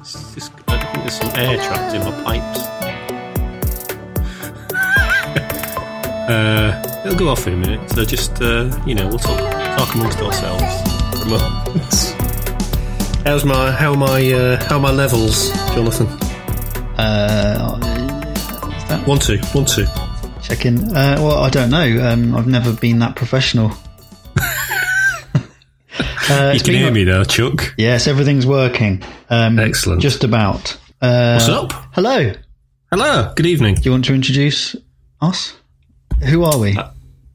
It's just, I think there's some air trapped in my pipes. uh, it'll go off in a minute. So just, uh, you know, we'll talk, talk amongst ourselves for a moment. How's my how are my uh, how are my levels, Jonathan? Uh, that One two, one two. check in? Uh, well, I don't know. Um, I've never been that professional. Uh, You can hear me though, Chuck. Yes, everything's working. Um, Excellent. Just about. Uh, What's up? Hello. Hello. Good evening. Do you want to introduce us? Who are we?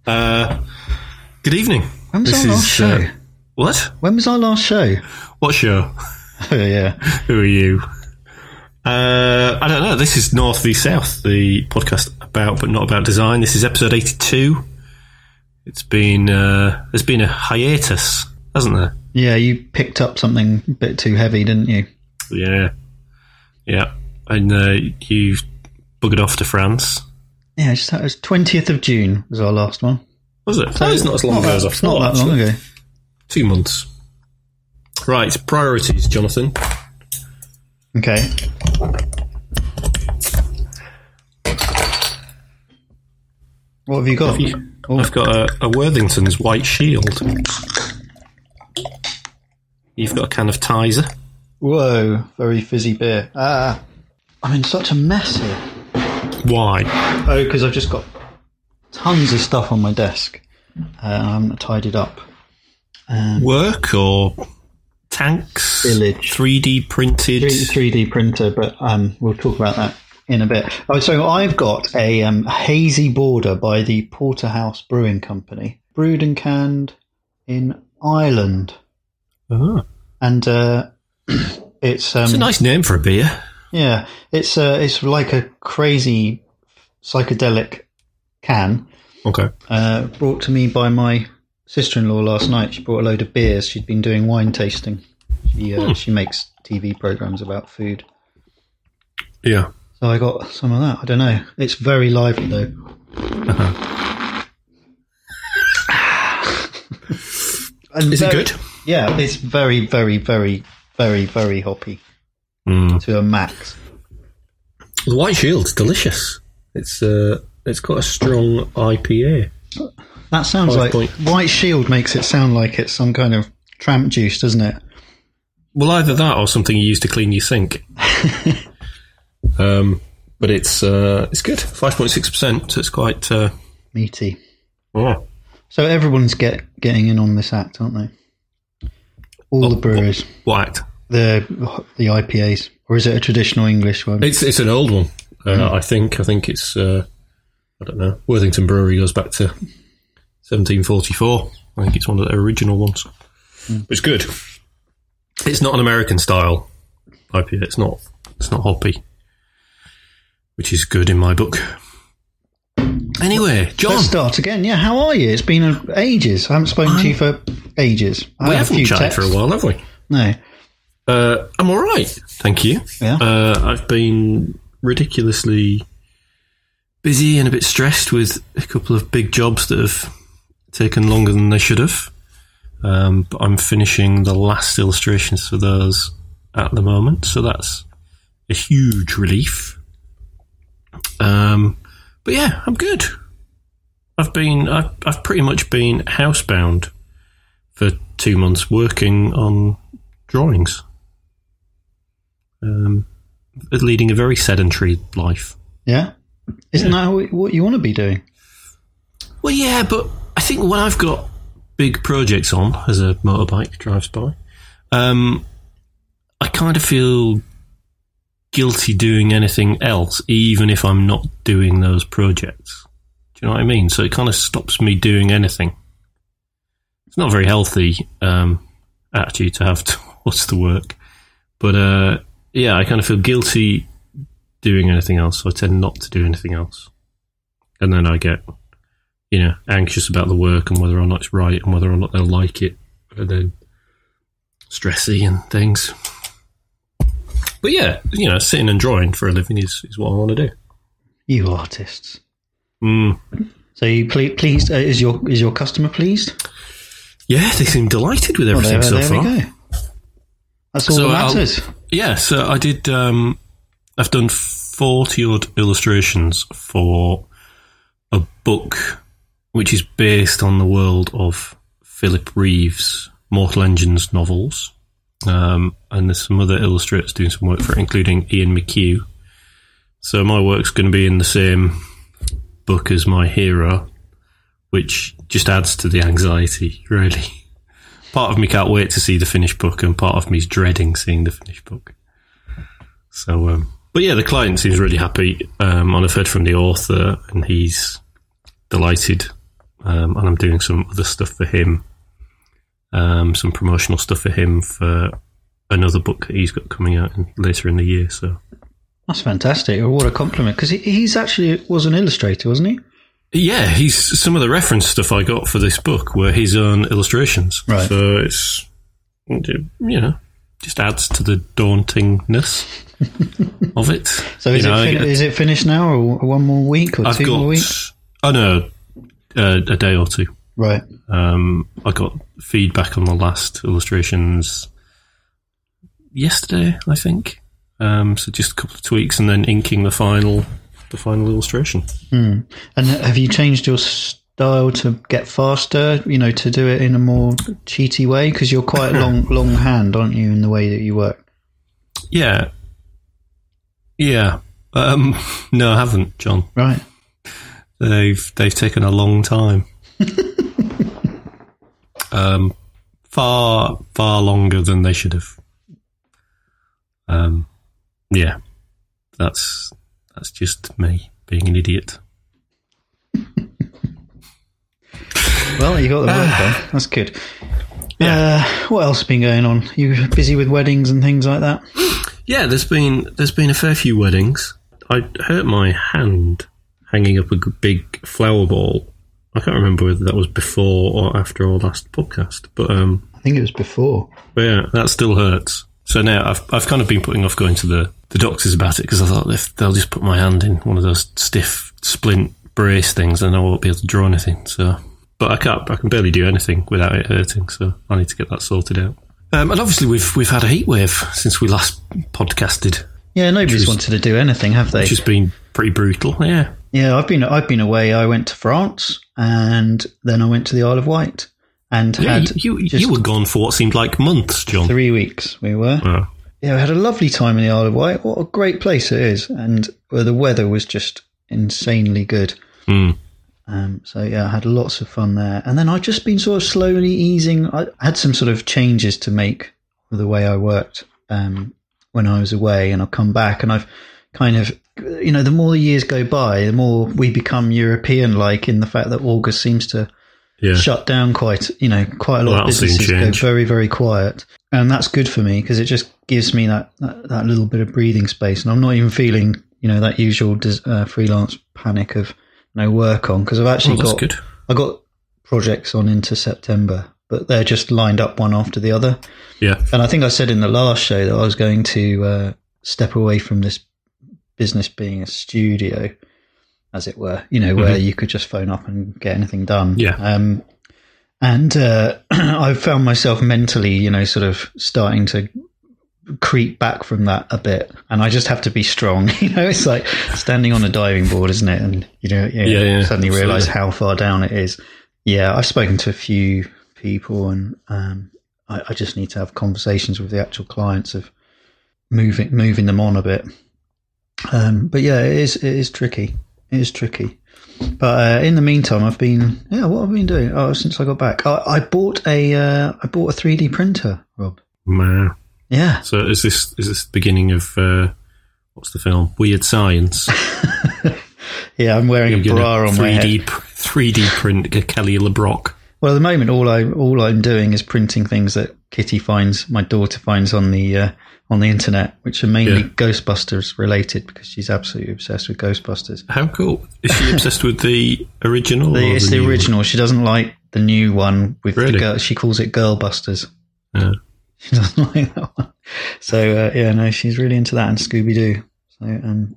Uh, good evening. when was this our last is, show? uh, What? when was our last show? What show? Oh, yeah. Who are you? Uh, I don't know. This is North v South, the podcast about but not about design. This is episode eighty-two. It's been uh, there's been a hiatus, hasn't there? Yeah, you picked up something a bit too heavy, didn't you? Yeah, yeah. And uh, you buggered off to France. Yeah, just, it was 20th of June was our last one. Was it? Oh, it's not as long ago as I it's not that long actually. ago. Two months. Right, priorities, Jonathan. Okay. What have you got? Oh, I've got a, a Worthington's White Shield. You've got a can of Tizer. Whoa, very fizzy beer. Ah, I'm in such a mess here. Why? Oh, because I've just got tons of stuff on my desk. Uh, I haven't tidied up. Um, Work or tanks? Village. 3D printed. 3D printer, but um, we'll talk about that in a bit. Oh, so I've got a um, hazy border by the Porterhouse Brewing Company, brewed and canned in Ireland, Oh, and uh, it's um, it's a nice name for a beer. yeah, it's uh, it's like a crazy psychedelic can Okay. uh, brought to me by my sister-in-law last night. She brought a load of beers. She'd been doing wine tasting. She uh, she makes TV programs about food. Yeah. So I got some of that. I don't know. It's very lively though. And Is it good? Yeah, it's very, very, very, very, very hoppy Mm. to a max. The White Shield's delicious. It's uh, it's got a strong IPA. That sounds Five like point- White Shield makes it sound like it's some kind of tramp juice, doesn't it? Well, either that or something you use to clean your sink. um, but it's uh, it's good. Five point six percent. So it's quite. Uh, Meaty. oh. So everyone's get getting in on this act, aren't they? All the breweries. What act? the the IPAs, or is it a traditional English one? It's it's an old one. Uh, I think I think it's uh, I don't know. Worthington Brewery goes back to 1744. I think it's one of the original ones. But It's good. It's not an American style IPA. It's not. It's not hoppy, which is good in my book. Anyway, John, Let's start again. Yeah, how are you? It's been ages. I haven't spoken to you for ages. I we haven't chatted for a while, have we? No. Uh, I'm all right, thank you. Yeah. Uh, I've been ridiculously busy and a bit stressed with a couple of big jobs that have taken longer than they should have. Um, but I'm finishing the last illustrations for those at the moment, so that's a huge relief. Um, but yeah, I'm good. I've been, I've, I've pretty much been housebound for two months working on drawings. Um, leading a very sedentary life. Yeah. Isn't that what- what you want to be doing? Well, yeah, but I think when I've got big projects on as a motorbike drives by, um, I kind of feel guilty doing anything else, even if I'm not doing those projects. Do you know what I mean? So it kind of stops me doing anything. It's not a very healthy um, attitude to have towards the work, but uh, yeah, I kind of feel guilty doing anything else, so I tend not to do anything else, and then I get you know, anxious about the work and whether or not it's right and whether or not they'll like it, and then stressy and things. But yeah, you know, sitting and drawing for a living is, is what I want to do. You artists. Mm. So you ple- pleased? Uh, is your is your customer pleased? Yeah, they seem delighted with Well, everything there, so there far. That's all So that I'll- matters. Yeah, so I did. Um, I've done forty odd illustrations for a book which is based on the world of Philip Reeve's Mortal Engines novels. Um, and there's some other illustrators doing some work for it, including Ian McQue. So my work's going to be in the same book as my hero, which just adds to the anxiety, really. Part of me can't wait to see the finished book, and part of me's dreading seeing the finished book. So, um, but yeah, the client seems really happy, um, and I've heard from the author, and he's delighted. Um, and I'm doing some other stuff for him, um, some promotional stuff for him for another book that he's got coming out in, later in the year. So That's fantastic. What a compliment. Because he, he's actually was an illustrator, wasn't he? yeah, he's some of the reference stuff I got for this book were his own illustrations. Right. So it's you know just adds to the dauntingness of it. So is, You know, it, fin- is it finished now, or one more week, or I've two more got weeks? oh no, uh, a day or two. Right. Um, I got feedback on the last illustrations yesterday, I think. Um, so just a couple of tweaks and then inking the final, the final illustration. Hmm. And have you changed your style to get faster? You know, to do it in a more cheaty way because you're quite long, long hand, aren't you, in the way that you work? Yeah, yeah. Um, no, I haven't, John. Right. They've they've taken a long time. um, far far longer than they should have. Um, yeah, that's that's just me being an idiot. Well, you got the work done. That's good. Uh, what else has been going on? You busy with weddings and things like that? Yeah, there's been there's been a fair few weddings. I hurt my hand hanging up a big flower ball. I can't remember whether that was before or after our last podcast, but um, I think it was before. But yeah, that still hurts. So now I've I've kind of been putting off going to the, the doctors about it because I thought if they'll just put my hand in one of those stiff splint brace things, then I won't be able to draw anything. So, but I can't. I can barely do anything without it hurting. So I need to get that sorted out. Um, and obviously we've we've had a heat wave since we last podcasted, Yeah, nobody's wanted to do anything, have they? which has been pretty brutal. Yeah, Yeah, I've been I've been away. I went to France and then I went to the Isle of Wight and yeah. had You you, you were gone for what seemed like months, John. three weeks. We were. Oh, Yeah, we had a lovely time in the Isle of Wight. What a great place it is, and well, the weather was just insanely good. Hmm. Um, so yeah, I had lots of fun there, and then I've just been sort of slowly easing. I had some sort of changes to make with the way I worked um, when I was away, and I've come back, and I've kind of, you know, the more the years go by, the more we become European-like in the fact that August seems to yeah. shut down quite you know quite a lot Well, of businesses go very very quiet. And that's good for me because it just gives me that, that that little bit of breathing space. And i'm not even feeling you know that usual uh, freelance panic of no work on because i've actually Oh, got i got projects on into september but they're just lined up one after the other. Yeah. and i think i said in the last show that i was going to uh, step away from this business being a studio as it were, you know, where you could just phone up and get anything done. Yeah. Um, and uh, I found myself mentally, you know, sort of starting to creep back from that a bit. And I just have to be strong. You know, it's like standing on a diving board, isn't it? And, you know, you Yeah, yeah, suddenly realize how far down it is. Yeah, I've spoken to a few people and um, I, I just need to have conversations with the actual clients of moving moving them on a bit. Um, but yeah, it is it is tricky. It is tricky. But uh, in the meantime, I've been yeah. What have I been doing? Oh, since I got back, I, I bought a uh, I bought a three D printer, Rob. Man. Yeah, So is this is this the beginning of uh, what's the film? Weird Science. yeah. I'm wearing a You're bra gonna on my head. 3D pr- 3D print a Kelly LeBrock. Well, at the moment, all I all I'm doing is printing things that Kitty finds, my daughter finds on the uh, on the internet, which are mainly Yeah. Ghostbusters related because she's absolutely obsessed with Ghostbusters. How cool! Is she obsessed with the original? The, it's the one? original. She doesn't like the new one with Really? the girl. She calls it Girlbusters. Yeah. She doesn't like that one. So uh, yeah, no, she's really into that and Scooby Doo. So um,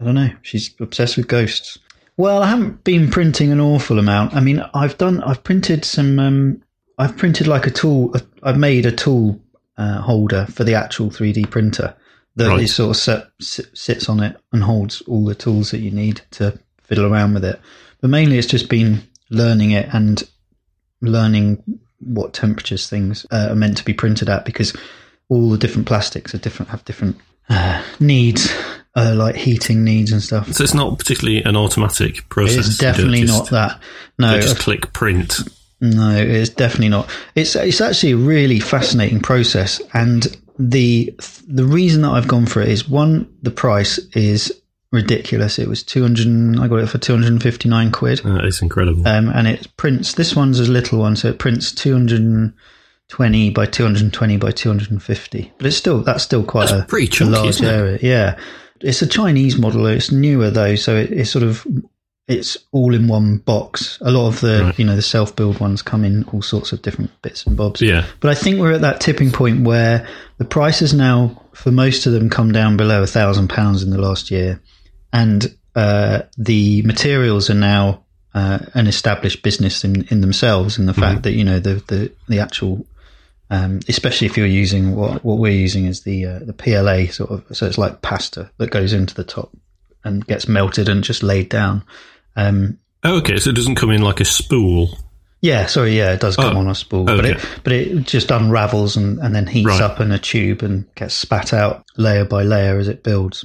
I don't know. She's obsessed with ghosts. Well, I haven't been printing an awful amount. I mean, I've done. I've printed some. Um, I've printed like a tool. I've made a tool uh, holder for the actual 3D printer that Right. is sort of set, sits on it and holds all the tools that you need to fiddle around with it. But mainly, it's just been learning it and learning what temperatures things uh, are meant to be printed at because all the different plastics are different, have different uh, needs, uh, like heating needs and stuff. So it's not particularly an automatic process. It's definitely just- not that. No, just click print. no, it's definitely not. It's it's actually a really fascinating process, and the the reason that I've gone for it is one, the price is ridiculous. It was two hundred. I got it for two hundred and fifty nine quid, Uh, it's incredible. um, and it prints. This one's a little one, so it prints two hundred and twenty by two hundred and twenty by two hundred and fifty. But it's still that's still quite That's a, pretty chunky, large area. Yeah, it's a Chinese model. It's newer though, so it, it's sort of it's all in one box. A lot of the Right. you know the self build ones come in all sorts of different bits and bobs. yeah. But I think we're at that tipping point where the prices now, for most of them, come down below a thousand pounds in the last year, and uh, the materials are now uh, an established business in, in themselves. In the fact that you know the the the actual, um, especially if you're using what what we're using is the uh, the PLA sort of, so it's like pasta that goes into the top and gets melted and just laid down. Um, Oh, okay, so it doesn't come in like a spool. yeah, sorry, yeah, it does come Oh, on a spool, but it but it just unravels and, and then heats Right. up in a tube and gets spat out layer by layer as it builds.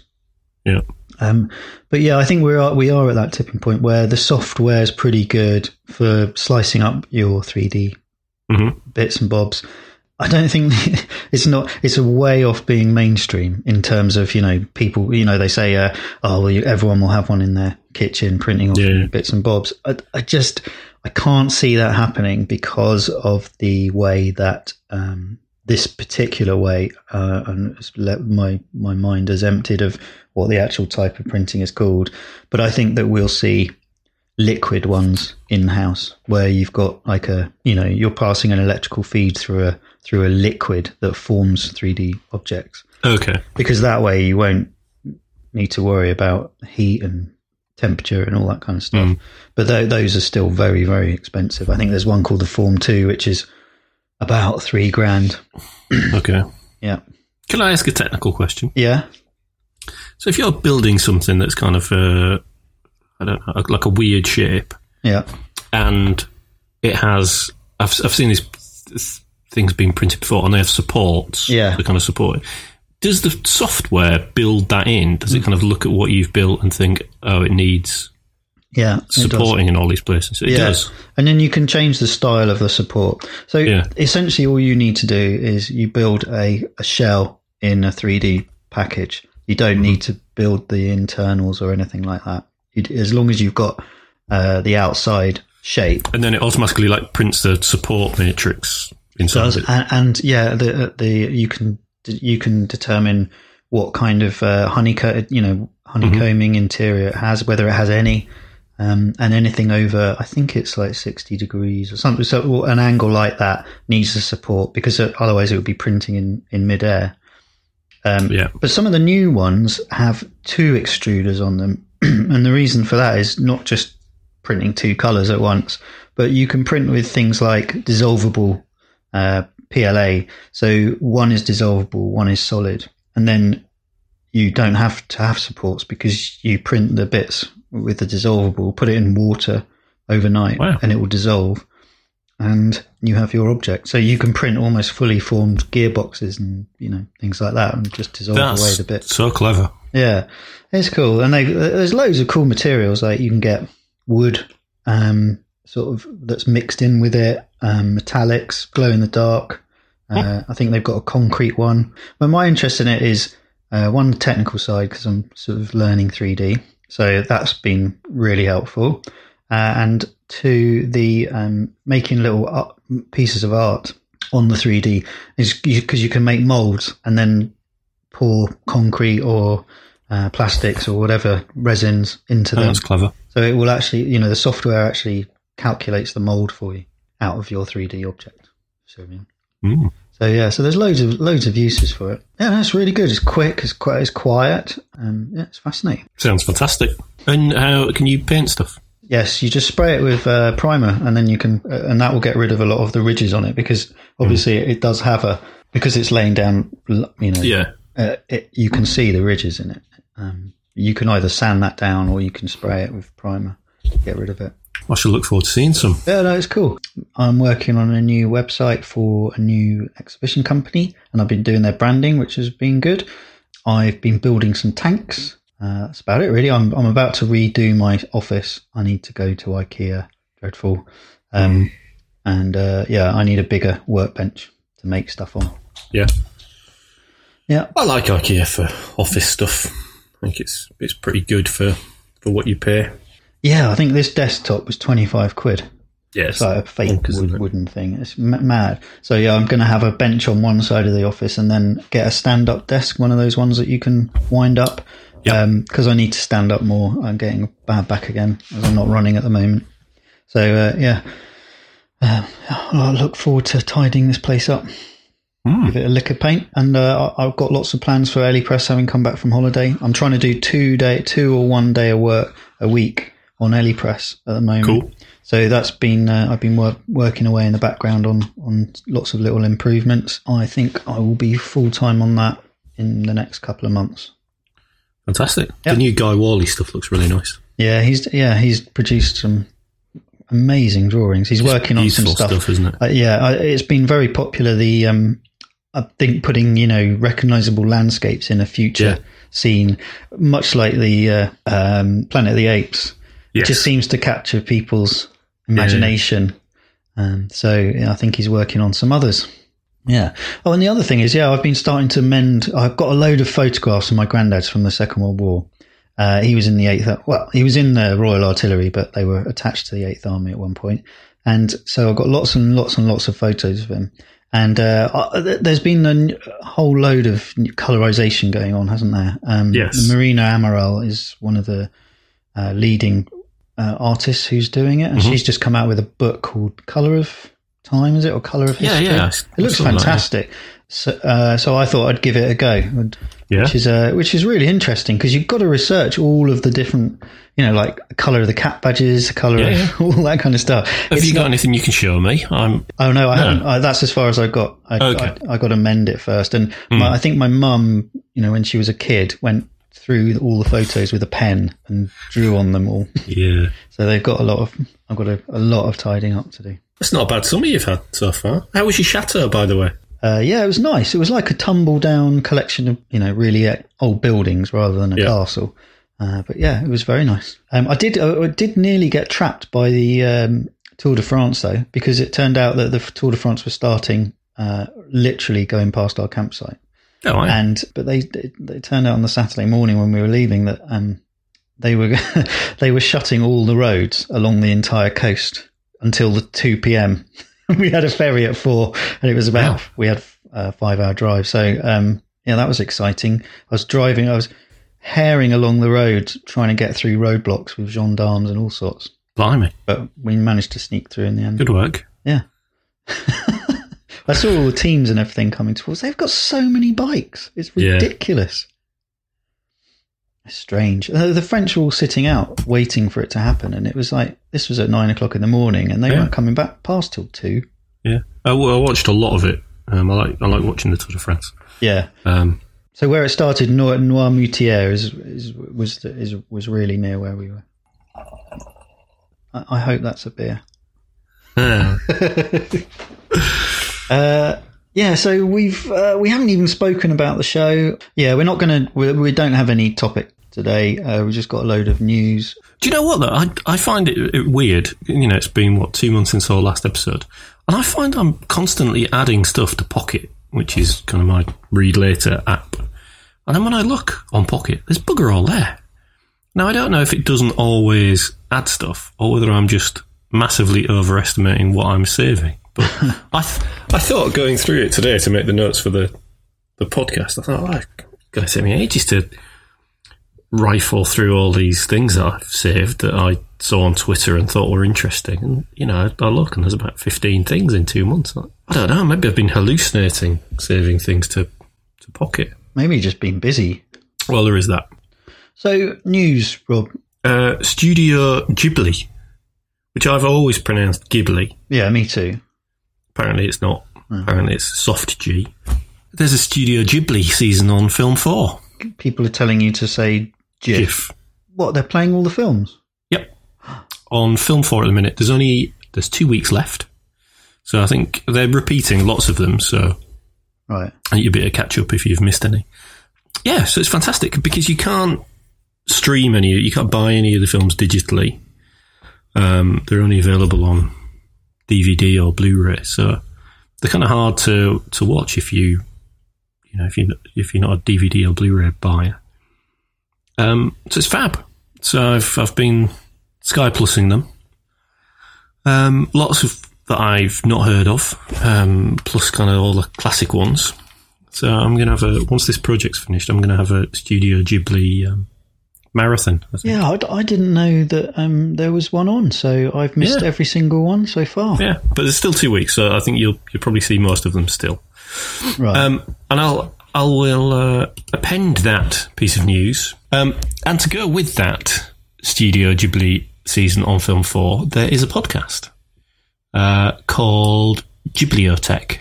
Yeah. Um, but yeah, I think we are we are at that tipping point where the software is pretty good for slicing up your 3D Mhm. bits and bobs. I don't think it's not. It's a way off being mainstream in terms of you know people. You know they say, uh, "Oh, well, you, everyone will have one in their kitchen printing off Yeah. bits and bobs." I, I just I can't see that happening because of the way that um, this particular way, uh, and my my mind is emptied of what the actual type of printing is called. But I think that we'll see liquid ones in house where you've got like a you know you're passing an electrical feed through a through a liquid that forms 3D objects Okay. because that way you won't need to worry about heat and temperature and all that kind of stuff. Mm. But th- those are still very very expensive. I think there's one called the Form 2 which is about 3 grand. Okay. Yeah. Can I ask a technical question? Yeah. So if you're building something that's kind of, uh, I don't know, like a weird shape, Yeah. and it has, I've, I've seen these th- things being printed before, and they have supports Yeah. to kind of support it. Does the software build that in? Does Mm. it kind of look at what you've built and think, oh, it needs Yeah. supporting in all these places? It Yeah. does. And then you can change the style of the support. So Yeah. essentially, all you need to do is you build a, a shell in a 3D package. You don't need to build the internals or anything like that. You, as long as you've got uh, the outside shape. And then it automatically like prints the support matrix Does and, and yeah, the the you can you can determine what kind of uh, honeycomb you know honeycombing interior it has, whether it has any, um, and anything over I think it's like sixty degrees or something. So an angle like that needs the support because otherwise it would be printing in in midair. Um, Yeah. but some of the new ones have two extruders on them, and the reason for that is not just printing two colors at once, but you can print with things like dissolvable uh, PLA. So one is dissolvable, one is solid, and then you don't have to have supports because you print the bits with the dissolvable, put it in water overnight, Wow. and it will dissolve, and you have your object. So you can print almost fully formed gearboxes and you know things like that, and just dissolve away the bits. so clever. Yeah, it's cool, and they, there's loads of cool materials. Like you can get wood, um, sort of that's mixed in with it, um, metallics, glow in the dark. Uh, I think they've got a concrete one. But my interest in it is uh, one the technical side because I'm sort of learning 3D, so that's been really helpful. Uh, and to the um, making little art, pieces of art on the 3D is because you can make molds and then pour concrete or uh, plastics or whatever resins into Oh, them. that's clever. So it will actually, you know, the software actually calculates the mold for you out of your 3D object. So, Mm. so yeah, so there's loads of loads of uses for it. Yeah, that's really good. It's quick. It's quite. It's quiet. Um, yeah, it's fascinating. Sounds fantastic. And how can you paint stuff? Yes, you just spray it with uh, primer, and then you can, uh, and that will get rid of a lot of the ridges on it because obviously it does have a because it's laying down. You know, Yeah. uh, it, you can see the ridges in it. Um, you can either sand that down or you can spray it with primer, to get rid of it. I shall look forward to seeing some. Yeah, no, it's cool. I'm working on a new website for a new exhibition company, and I've been doing their branding, which has been good. I've been building some tanks. Uh, that's about it, really. I'm I'm about to redo my office. I need to go to IKEA. Dreadful. Um, and uh, yeah, I need a bigger workbench to make stuff on. Yeah. Yeah, I like IKEA for office stuff. I think it's it's pretty good for, for what you pay. Yeah. I think this desktop was twenty five quid. Yes. It's like a fake wood, wooden thing. It's mad. So yeah, I'm going to have a bench on one side of the office and then get a stand-up desk, one of those ones that you can wind up. Yeah. Because I need to stand up more. I'm getting a bad back again as I'm not running at the moment. So uh, yeah, uh, I look forward to tidying this place up. Hmm. Give it a lick of paint, and uh, I- I've got lots of plans for early Press having come back from holiday. I'm trying to do two day, two or one day of work a week on Ellie Press at the moment. Cool. So that's been uh, I've been work, working away in the background on on lots of little improvements. I think I will be full time on that in the next couple of months. Fantastic. Yeah. The new Guy Wally stuff looks really nice. Yeah, he's yeah he's produced some amazing drawings. He's working on some Useful stuff. isn't it? Uh, yeah, I, it's been very popular. The um, I think putting you know recognizable landscapes in a future Yeah. scene, much like the uh, um, Planet of the Apes, Yes. just seems to capture people's imagination. Um, so yeah, I think he's working on some others. Yeah. Oh, and the other thing is, yeah, I've been starting to mend. I've got a load of photographs of my granddad's from the Second World War. Uh, he was in the Eighth. Well, he was in the Royal Artillery, but they were attached to the Eighth Army at one point. And so I've got lots and lots and lots of photos of him. And uh, there's been a whole load of colorization going on, hasn't there? Um, Yes. Marina Amaral is one of the uh, leading uh, artists who's doing it, and Mhm. she's just come out with a book called Color of Time, is it, or Color of History? yeah. yeah. It looks Something like fantastic. so, uh, so I thought I'd give it a go, Yeah. which is uh, which is really interesting because you've got to research all of the different, you know, like color of the cat badges, the color Yeah, of yeah. all that kind of stuff. Have It's you not- got anything you can show me? I'm Oh no, I No. haven't. Uh, that's as far as I got. I, Okay. I, I got to mend it first, and my, I think my mum, you know, when she was a kid, went through all the photos with a pen and drew on them all. yeah. so they've got a lot of. I've got a, a lot of tidying up to do. That's not a bad summer you've had so far. How was your chateau, by the way? Uh, yeah, it was nice. It was like a tumble down collection of you know really uh, old buildings rather than a Yeah. castle. Uh, but yeah, it was very nice. Um, I did I did nearly get trapped by the um, Tour de France though because it turned out that the Tour de France was starting uh, literally going past our campsite. Oh, and but they they turned out on the Saturday morning when we were leaving that um they were they were shutting all the roads along the entire coast until the two p.m. we had a ferry at four, and it was about Wow. we had a five hour drive. So um yeah, that was exciting. I was driving, I was herring along the road trying to get through roadblocks with gendarmes and all sorts, blimey. but we managed to sneak through in the end. Good work. I saw all the teams and everything coming towards. They've got so many bikes. It's Yeah. ridiculous. It's strange. Uh, The French were all sitting out waiting for it to happen, and it was like this was at nine o'clock in the morning, and they Yeah. weren't coming back past till two. Yeah. I, I watched a lot of it. Um, I like I like watching the Tour de France. Yeah. Um, So where it started, Noir, Noirmoutier is, is was is was really near where we were. I, I hope that's a beer. uh, Uh, yeah, so we've uh, we haven't even spoken about the show. Yeah, we're not gonna. We, we don't have any topic today. Uh, we just got a load of news. do you know what though? I I find it, it weird. You know, it's been what two months since our last episode, and I find I'm constantly adding stuff to Pocket, which is kind of my read later app. And then when I look on Pocket, there's bugger all there. Now I don't know if it doesn't always add stuff, or whether I'm just massively overestimating what I'm saving. But I th- I thought going through it today to make the notes for the the podcast, I thought, oh, it's going to take me ages to rifle through all these things that I've saved that I saw on Twitter and thought were interesting. And, you know, I look and there's about 15 things in two months. I don't know, maybe I've been hallucinating saving things to, to Pocket. Maybe just been busy. Well, there is that. So news, Rob. Uh, Studio Ghibli, which I've always pronounced Ghibli. Yeah, me too. Apparently it's not. Apparently it's soft G. There's a Studio Ghibli season on Film 4. People are telling you to say GIF. GIF. What? They're playing all the films. Yep. On Film 4 at the minute. There's only there's two weeks left. So I think they're repeating lots of them, so Right. you'll be able to catch up if you've missed any. Yeah, so it's fantastic because you can't stream any, you can't buy any of the films digitally. Um, they're only available on DVD or Blu-ray, so they're kind of hard to to watch if you, you know, if you if you're not a DVD or Blu-ray buyer. Um, so it's fab. So I've I've been Sky Plusing them. Um, lots of that I've not heard of, um, plus kind of all the classic ones. So I'm to have a once this project's finished, I'm to have a Studio Ghibli um, marathon. Yeah, I, I didn't know that um, there was one on, so I've missed Yeah. every single one so far. Yeah, but there's still two weeks, so I think you'll you'll probably see most of them still. Right. Um, and I'll I will uh, append that piece of news. Um, and to go with that Studio Ghibli season on Film Four, there is a podcast uh, called Ghibliotheque,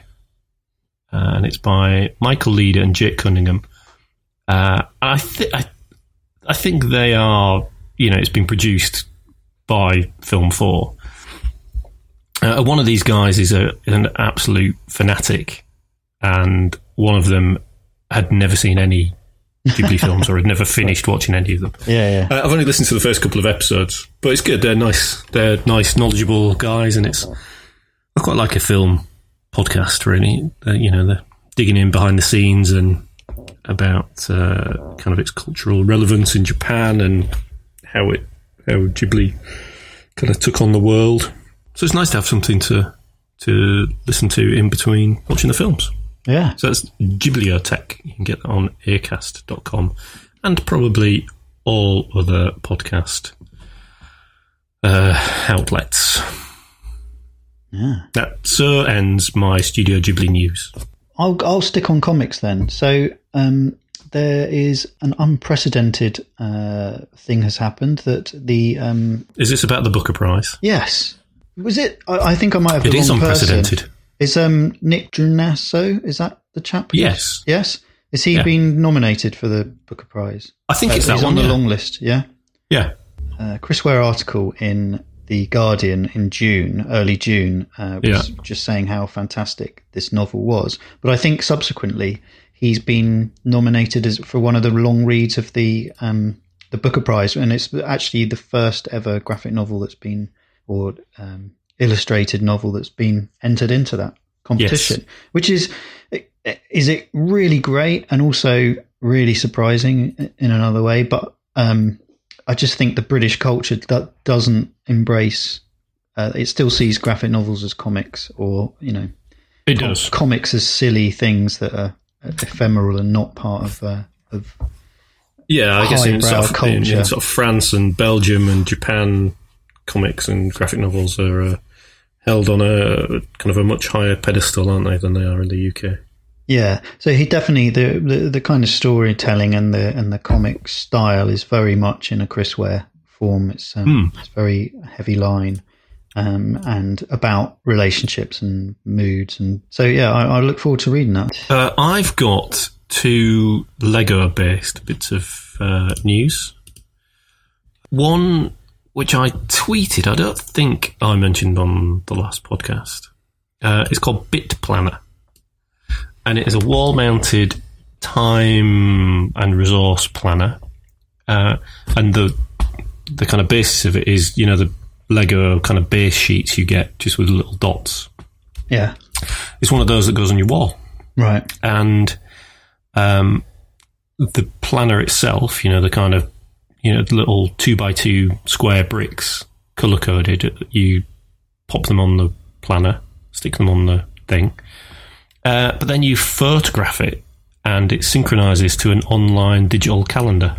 uh, and it's by Michael Leader and Jake Cunningham. Uh, I think I, I think they are. You know, it's been produced by Film Four. Uh, one of these guys is a, an absolute fanatic, and one of them had never seen any Ghibli films or had never finished watching any of them. yeah, yeah. Uh, I've only listened to the first couple of episodes, but it's good. They're nice. They're nice, knowledgeable guys, and it's I quite like a film podcast. Really, uh, you know, they're digging in behind the scenes and about uh, kind of its cultural relevance in Japan and how it how Ghibli kind of took on the world. So it's nice to have something to to listen to in between watching the films. Yeah. So that's Ghibliotheque. You can get that on acast.com and probably all other podcast uh, outlets. Yeah. That so ends my Studio Ghibli news. I'll I'll stick on comics then. So um, there is an unprecedented uh, thing has happened that the um, Is this about the Booker Prize? yes was it? I, I think I might have. It the is wrong person. unprecedented. Is um Nick Drnaso? Is that the chap? Yes. Yes. Is he Yeah. been nominated for the Booker Prize? I think Uh, it's that he's one. on the yeah. long list. Yeah. yeah. uh, Chris Ware article in the Guardian in June, early June, uh, was just saying how fantastic this novel was. But I think subsequently he's been nominated as for one of the long reads of the um, the Booker Prize, and it's actually the first ever graphic novel that's been or um, illustrated novel that's been entered into that competition, which is is it really great and also really surprising in another way, but. Um, I just think the British culture that doesn't embrace. Uh, it still sees graphic novels as comics, or you know, It does. comics as silly things that are ephemeral and not part of. Uh, of Yeah, I guess in sort, of, in, in culture. sort of France and Belgium and Japan, comics and graphic novels are uh, held on a kind of a much higher pedestal, aren't they, than they are in the UK? Yeah, so he definitely the, the the kind of storytelling and the and the comic style is very much in a Chris Ware form. It's um, it's very heavy line. Um, and about relationships and moods, and so yeah, I, I look forward to reading that. Uh, I've got two Lego based bits of uh, news. One which I tweeted, I don't think I mentioned on the last podcast. Uh, it's called Bit Planner. And it is a wall mounted time and resource planner. Uh, and the the kind of basis of it is, you know, the Lego kind of base sheets you get just with little dots. Yeah, It's one of those that goes on your wall right. and um, the planner itself, you know, the kind of you know little two by two square bricks, color coded. You pop them on the planner, stick them on the thing, uh, but then you photograph it, and it synchronizes to an online digital calendar.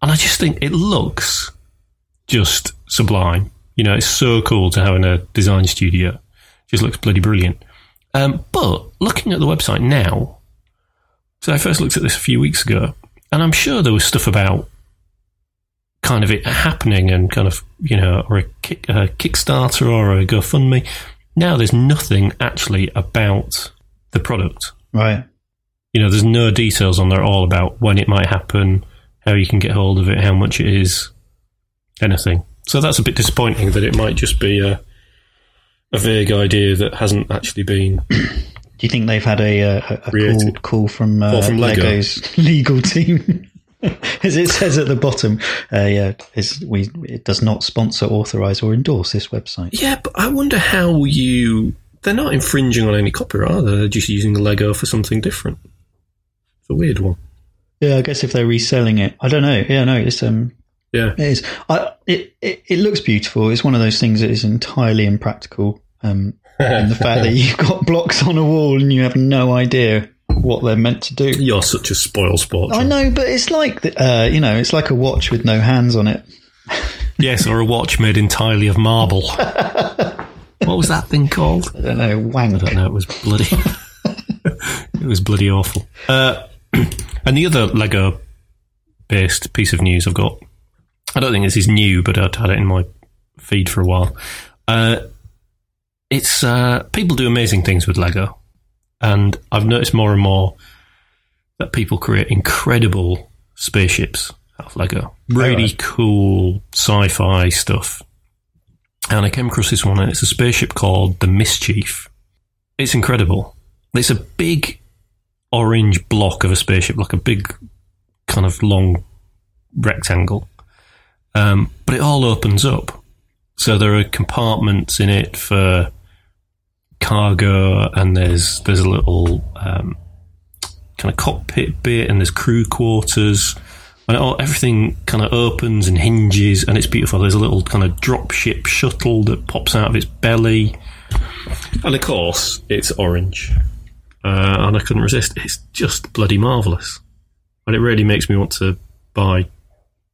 And I just think it looks just sublime. You know, it's so cool to have in a design studio. It Just looks bloody brilliant. Um, but looking at the website now, so I first looked at this a few weeks ago, and I'm sure there was stuff about kind of it happening and kind of you know, or a, kick, a Kickstarter or a GoFundMe. Now there's nothing actually about the product. Right. You know, there's no details on there at all about when it might happen, how you can get hold of it, how much it is, anything. So that's a bit disappointing that it might just be a a vague idea that hasn't actually been. Do you think they've had a, a, a call, call from, uh, from Lego? Lego's legal team? As it says at the bottom, uh, yeah, it's, we, it does not sponsor, authorize, or endorse this website. Yeah, but I wonder how you. They're not infringing on any copyright, are they? They're just using the Lego for something different. It's a weird one. Yeah, I guess if they're reselling it, I don't know. Yeah, no, it's um, Yeah. it is. I, it, it it looks beautiful. It's one of those things that is entirely impractical. Um, and the fact that you've got blocks on a wall and you have no idea what they're meant to do. You're such a spoil sport. I know, but it's like the, uh, you know, it's like a watch with no hands on it. Yes, or a watch made entirely of marble. what was that thing called? I don't know, wang. I don't know. It was bloody. it was bloody awful. Uh, and the other Lego based piece of news I've got, I don't think this is new, but I'd had it in my feed for a while. Uh, it's uh, people do amazing things with Lego, and I've noticed more and more that people create incredible spaceships out of Lego. Really right. cool sci-fi stuff. And I came across this one, and it's a spaceship called the Mischief. It's incredible. It's a big orange block of a spaceship, like a big kind of long rectangle. Um, but it all opens up. So there are compartments in it for cargo, and there's there's a little um, kind of cockpit bit, and there's crew quarters, and all, everything kind of opens and hinges, and it's beautiful. There's a little kind of dropship shuttle that pops out of its belly, and of course it's orange, uh, and I couldn't resist. It's just bloody marvelous, and it really makes me want to buy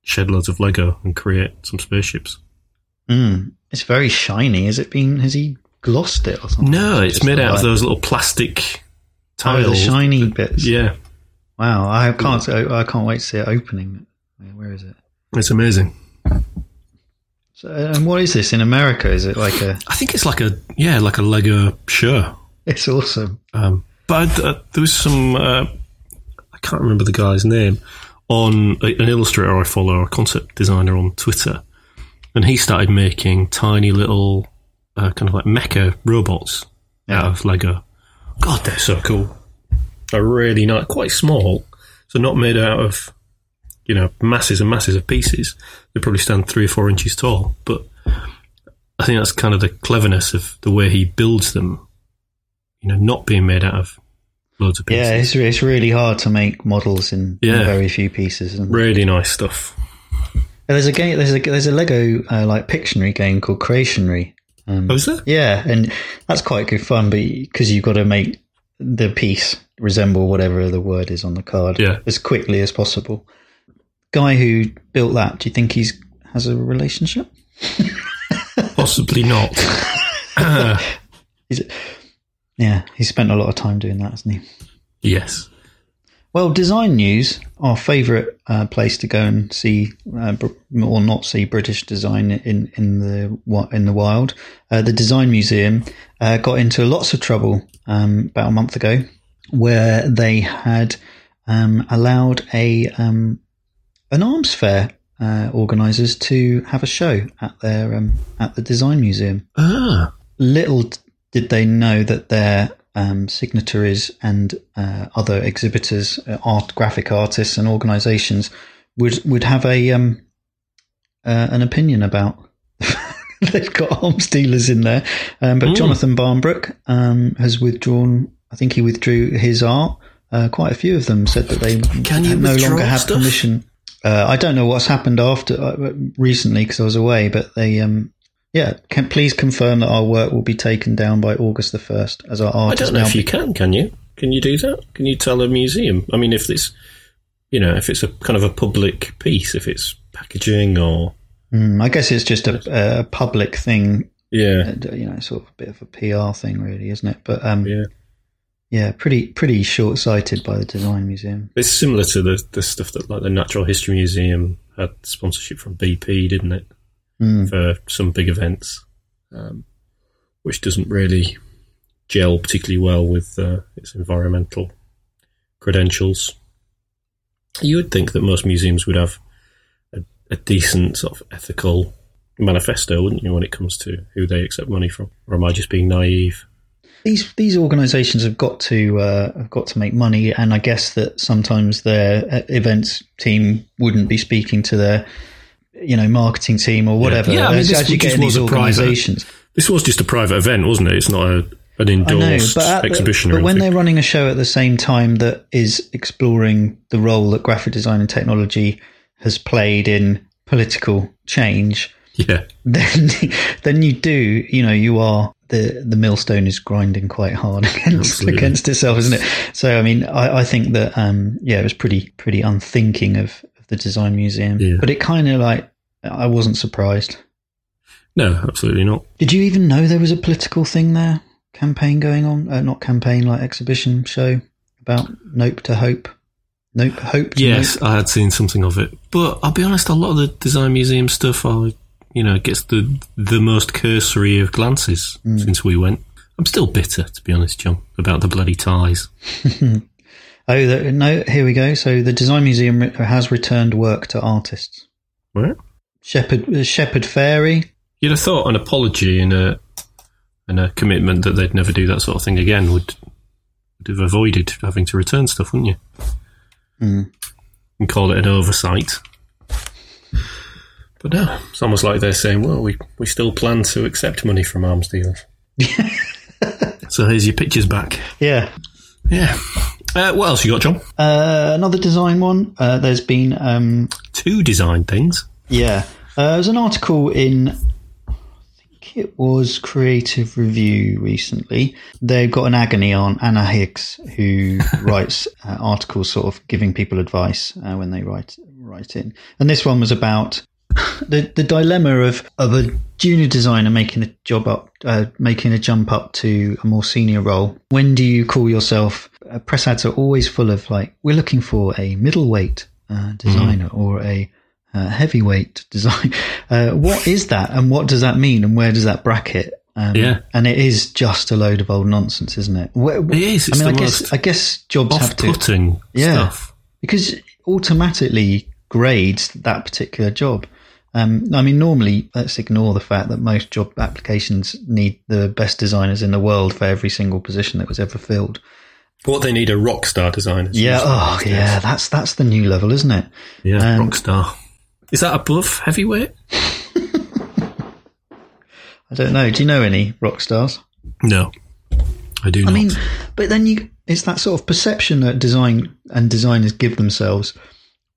shed loads of Lego and create some spaceships. Mm. It's very shiny. Has it been? Has he glossed it or something? No, it's Just made out of those little plastic Oh, tiles. the shiny bits. Yeah, Wow, I can't. I can't wait to see it opening. Where is it? it's amazing. So, and what is this in America? Is it like a? I think it's like a yeah, like a Lego show. It's awesome. Um, but uh, there was some uh, I can't remember the guy's name on a, an illustrator I follow, a concept designer on Twitter, and he started making tiny little uh, kind of like mecha robots out of Lego. God, they're so cool. They're really not quite small, so not made out of you know masses and masses of pieces. They probably stand three or four inches tall, but I think that's kind of the cleverness of the way he builds them. You know, not being made out of loads of pieces. Yeah, it's it's really hard to make models in, in very few pieces. Really nice stuff. there's a game. There's a there's a Lego uh, like Pictionary game called Creationary. Um, Oh, is there? Yeah, and that's quite good fun, but because you've got to make the piece resemble whatever the word is on the card Yeah. as quickly as possible. Guy who built that, do you think he's has a relationship? Possibly not. Is it? Yeah, he spent a lot of time doing that, hasn't he? yes. Well, design news, our favourite uh, place to go and see uh, br- or not see British design in in the in the wild. Uh, the Design Museum uh, got into lots of trouble um, about a month ago, where they had um, allowed a um, an arms fair uh, organisers to have a show at their um, at the Design Museum Ah, little did they know that their um, signatories and uh, other exhibitors, uh, art, graphic artists, and organisations would would have a um, uh, an opinion about. They've got arms dealers in there, um, but Mm. Jonathan Barnbrook um, has withdrawn. I think he withdrew his art. Uh, quite a few of them said that they Can you no longer have stuff? permission. Uh, I don't know what's happened after uh, recently because I was away, but they um, yeah, can please confirm that our work will be taken down by August the first, as our art I don't know now. if you can. Can you? Can you do that? Can you tell a museum? I mean, if it's you know, if it's a kind of a public piece, if it's packaging or Mm, I guess it's just a, a public thing, yeah, uh, you know, sort of a bit of a PR thing, really, isn't it? But um, yeah. yeah. pretty pretty short sighted by the design museum. It's similar to the the stuff that like the Natural History Museum had sponsorship from BP, didn't it, Mm. for some big events, um, which doesn't really gel particularly well with uh, its environmental credentials. You would think that most museums would have a, a decent sort of ethical manifesto, wouldn't you, when it comes to who they accept money from? Or am I just being naive? These these organisations have got to uh, have got to make money, and I guess that sometimes their uh, events team wouldn't be speaking to their you know marketing team or whatever. Yeah, I mean, as, this as you just get in was these a private- organisations. This was just a private event, wasn't it? It's not a, an I know, endorsed but, at the- exhibition but or when they're running a show at the same time that is exploring the role that graphic design and technology has played in political change, Yeah, then then you do you know you are the the millstone is grinding quite hard against Absolutely. against itself isn't it so i mean i, I think that um yeah it was pretty pretty unthinking of, of the design museum Yeah. but it kind of like i wasn't surprised no, absolutely not. did you even know there was a political thing there campaign going on uh, not campaign like exhibition show about nope to hope nope hope to Yes, nope. I had seen something of it, but I'll be honest. A lot of the design museum stuff, I you know, gets the the most cursory of glances Hmm. since we went. I'm still bitter, to be honest, John, about the bloody ties. oh the, no here we go so the design museum has returned work to artists Right? Shepard uh, Shepard Fairey You'd have thought an apology and a and a commitment that they'd never do that sort of thing again would would have avoided having to return stuff, wouldn't you? Mm. And call it an oversight. But no, it's almost like they're saying, "Well, we we still plan to accept money from arms dealers." so here's your pictures back. Yeah. Yeah. Uh, what else you got, John? Uh, another design one. Uh, there's been, um, Two design things. yeah, uh, there was an article in, I think it was Creative Review recently. They've got an agony on Anna Higgs, who writes uh, articles, sort of giving people advice uh, when they write write in. And this one was about the the dilemma of of a junior designer making a job up, uh, making a jump up to a more senior role. When do you call yourself? Uh, press ads are always full of like, we're looking for a middleweight uh, designer or a uh, heavyweight design. Uh, what is that, and what does that mean, and where does that bracket? Um, Yeah. and it is just a load of old nonsense, isn't it? Where, It is. It's I mean, I guess I guess jobs have to Yeah. stuff. because it automatically grades that particular job. Um, I mean, normally, let's ignore the fact that most job applications need the best designers in the world for every single position that was ever filled. What they need are rock star designers. Yeah, oh yeah, that's that's the new level, isn't it? yeah, Um, rock star. Is that above heavyweight? I don't know. Do you know any rock stars? No, I do not. I not. mean, but then you it's that sort of perception that design and designers give themselves.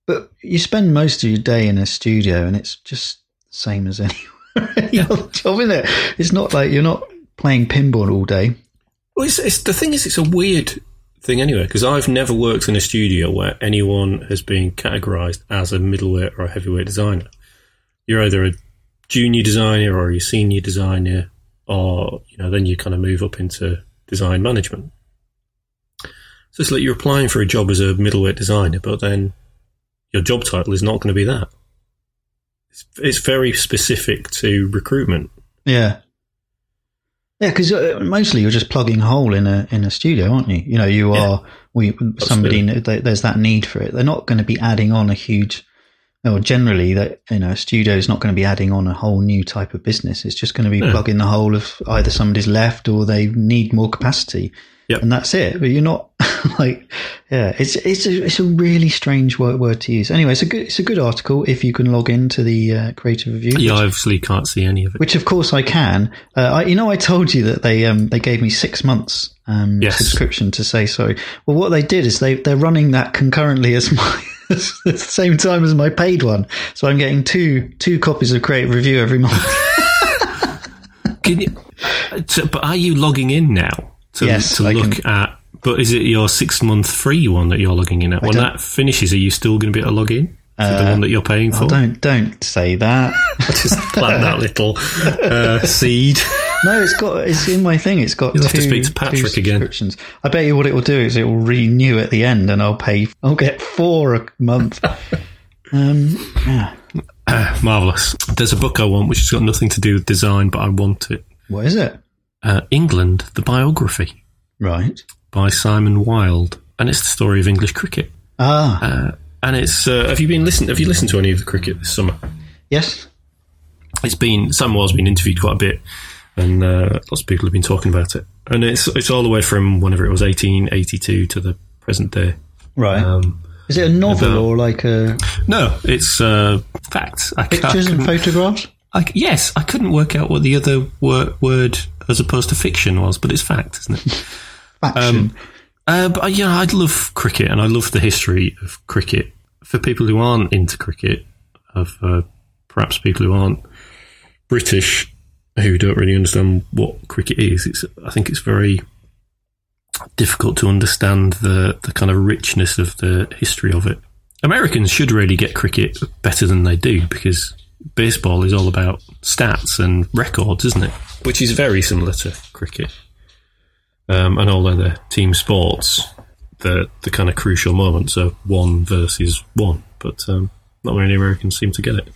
But you spend most of your day in a studio, and it's just the same as anywhere any other job, isn't it? It's not like you're not playing pinball all day. Well, it's, it's the thing is, it's a weird thing anyway because I've never worked in a studio where anyone has been categorized as a middleweight or a heavyweight designer. You're either a junior designer or a senior designer, or you know, then you kind of move up into design management. So it's like you're applying for a job as a middleweight designer, but then your job title is not going to be that. It's, it's very specific to recruitment. Yeah. Yeah, because uh, mostly you're just plugging a hole in a in a studio, aren't you? You know, you Yeah. are. We somebody there- there's that need for it. They're not going to be adding on a huge. Or generally, that you know, a studio is not going to be adding on a whole new type of business. It's just going to be Yeah. plugging the hole of either somebody's left or they need more capacity, Yep. and that's it. But you're not like, yeah, it's it's a, it's a really strange word, word to use. Anyway, it's a good it's a good article if you can log into the uh, creative review. Yeah, I obviously can't see any of it. Which of course I can. Uh, I, you know, I told you that they um, they gave me six months um, Yes. subscription to say sorry. Well, what they did is they they're running that concurrently as my at the same time as my paid one, so I'm getting two two copies of Creative Review every month. Can you, uh, but are you logging in now to, Yes, to look can- at? But is it your six month free one that you're logging in at? when don't- that finishes, are you still going to be able to log in to the Uh, one that you're paying for? oh, don't don't say that. Just plant that little uh, seed. No, it's got it's in my thing. It's got You'll two, have to speak to Patrick again. I bet you what it will do is it will renew at the end, and I'll pay. I'll get four a month. um, yeah. Marvelous. There's a book I want which has got nothing to do with design, but I want it. What is it? Uh, England, the biography Right. by Simon Wilde, and it's the story of English cricket. Ah, Uh, and it's uh, have you been listened? Have you listened to any of the cricket this summer? yes. It's been Sam Wilde's been interviewed quite a bit, and uh, lots of people have been talking about it. And it's it's all the way from whenever it was 1882 to the present day. Right. Um, Is it a novel about- or like a no, it's uh, facts. I, I pictures and photographs? I, yes, I couldn't work out what the other wor- word as opposed to fiction was, but it's fact, isn't it? Faction. Uh, but uh, yeah, I love cricket and I love the history of cricket. For people who aren't into cricket, of uh, perhaps people who aren't British, who don't really understand what cricket is, it's I think it's very difficult to understand the the kind of richness of the history of it. Americans should really get cricket better than they do because baseball is all about stats and records, isn't it? Which is very similar to cricket um, and all other team sports, the the kind of crucial moments are one versus one, but um, not many Americans seem to get it.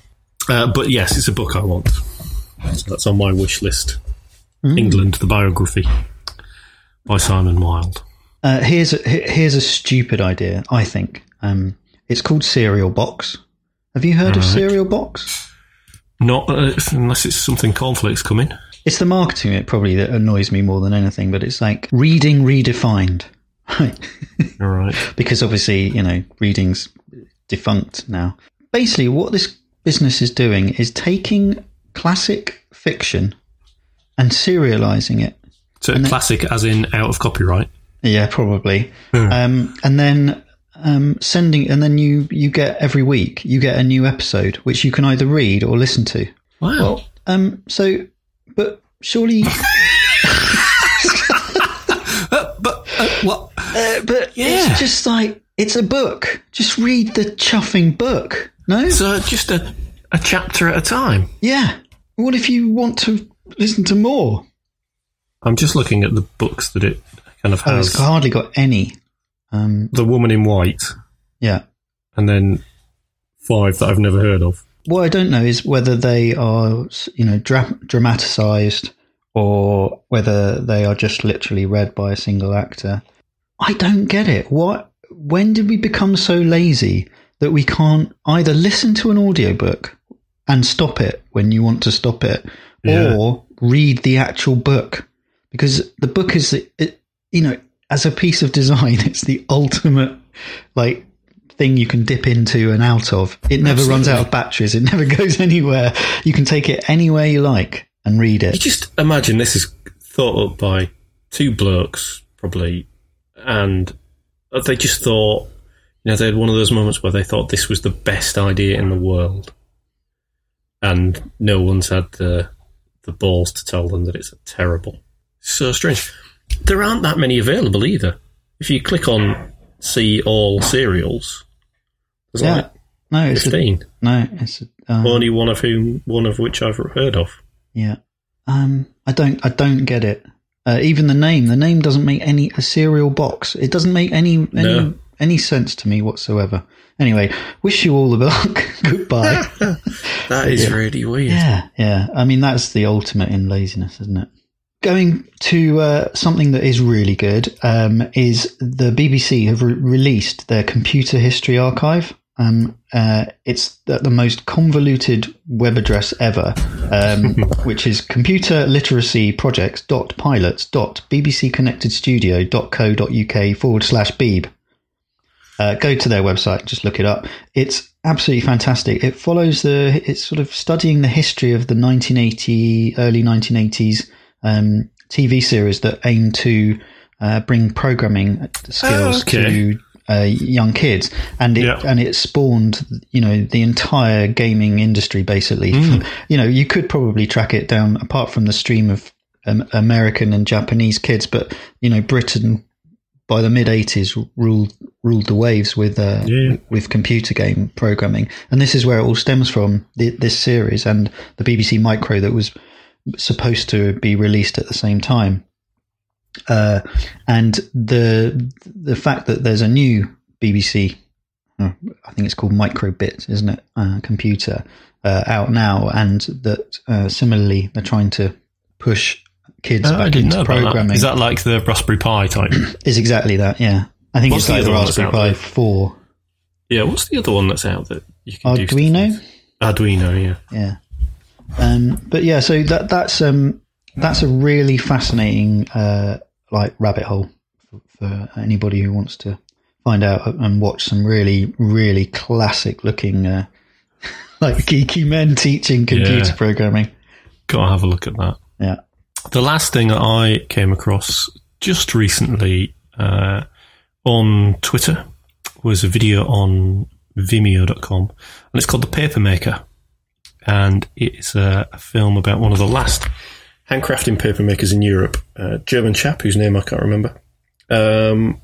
Uh, but yes, it's a book I want. So that's on my wish list. England, the biography by Simon Wilde. Uh, here's a, here's a stupid idea. I think um, it's called Serial Box. Have you heard of Serial Box? Not uh, unless it's something cornflakes coming. It's the marketing it probably that annoys me more than anything. But it's like reading redefined, right? All right. because obviously you know reading's defunct now. Basically, what this business is doing is taking classic fiction and serializing it. So classic, as in out of copyright. Yeah, probably. Um, and then um, sending, and then you you get every week you get a new episode which you can either read or listen to. Wow. Well, um, so, but surely, Uh, but uh, what? uh, but Yeah. it's just like it's a book. Just read the chuffing book. No, So just a a chapter at a time. yeah. What if you want to listen to more? I'm just looking at the books that it kind of Oh, has. it's hardly got any. Um, the Woman in White, yeah. and then five that I've never heard of. What I don't know is whether they are, you know, dra- dramatized or whether they are just literally read by a single actor. I don't get it. What? When did we become so lazy that we can't either listen to an audiobook and stop it when you want to stop it, Yeah. or read the actual book? Because the book is, it, you know, as a piece of design, it's the ultimate like thing you can dip into and out of. It never runs out of batteries. It never goes anywhere. You can take it anywhere you like and read You it. just imagine this is thought up by two blokes, probably, and they just thought, you know, they had one of those moments where they thought this was the best idea in the world, and no one's had the the balls to tell them that it's terrible. So strange. There aren't that many available either. If you click on see all serials, there's Yeah. like No, it's a, fifteen. no, it's a, um, Only one of whom, one of which I've heard of. yeah. Um, I don't, I don't get it. Uh, even the name, the name doesn't make any a cereal box. It doesn't make any any No. any sense to me whatsoever. Anyway, wish you all the luck. Goodbye. That is really weird. Yeah, yeah. I mean, that's the ultimate in laziness, isn't it? Going to uh, something that is really good um, is the BBC have re- released their computer history archive. Um, uh, it's the, the most convoluted web address ever, um, which is computer literacy projects dot pilots dot bbc dot co dot uk forward slash beeb uh, go to their website, just look it up. It's absolutely fantastic. It follows the, it's sort of studying the history of the 1980, early 1980s um, TV series that aim to uh, bring programming skills Oh, okay. to uh, young kids, and it Yeah. and it spawned, you know, the entire gaming industry basically. Mm. You know, you could probably track it down apart from the stream of um, American and Japanese kids, but you know, Britain by the mid '80s ruled ruled the waves with uh, Yeah. with computer game programming, and this is where it all stems from. The, this series and the BBC Micro that was supposed to be released at the same time, uh, and the the fact that there's a new BBC, uh, I think it's called Microbit, isn't it? Uh, computer uh, out now, and that uh, similarly they're trying to push kids Oh, back into about that. programming. Is that like the Raspberry Pi type? is exactly that. Yeah, I think What's it's the like the Raspberry Pi there? four. yeah. What's the other one that's out that you can do? Arduino. with? Arduino. Yeah. Yeah. Um, but yeah, so that that's um, that's a really fascinating uh, like rabbit hole for, for anybody who wants to find out and watch some really really classic looking uh, like geeky men teaching computer Yeah. programming. Gotta have a look at that. Yeah. The last thing that I came across just recently uh, on Twitter was a video on Vimeo.com, and it's called The Paper Maker, and it's a, a film about one of the last handcrafting paper makers in Europe, a German chap whose name I can't remember. Um,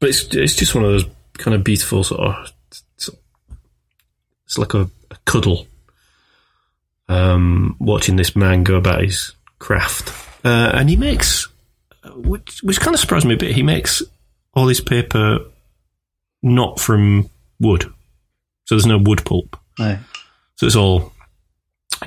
but it's it's just one of those kind of beautiful sort of. It's like a, a cuddle um, watching this man go about his craft. Uh, and he makes, which, which kind of surprised me a bit, he makes all his paper not from wood. So there's no wood pulp. No. So it's all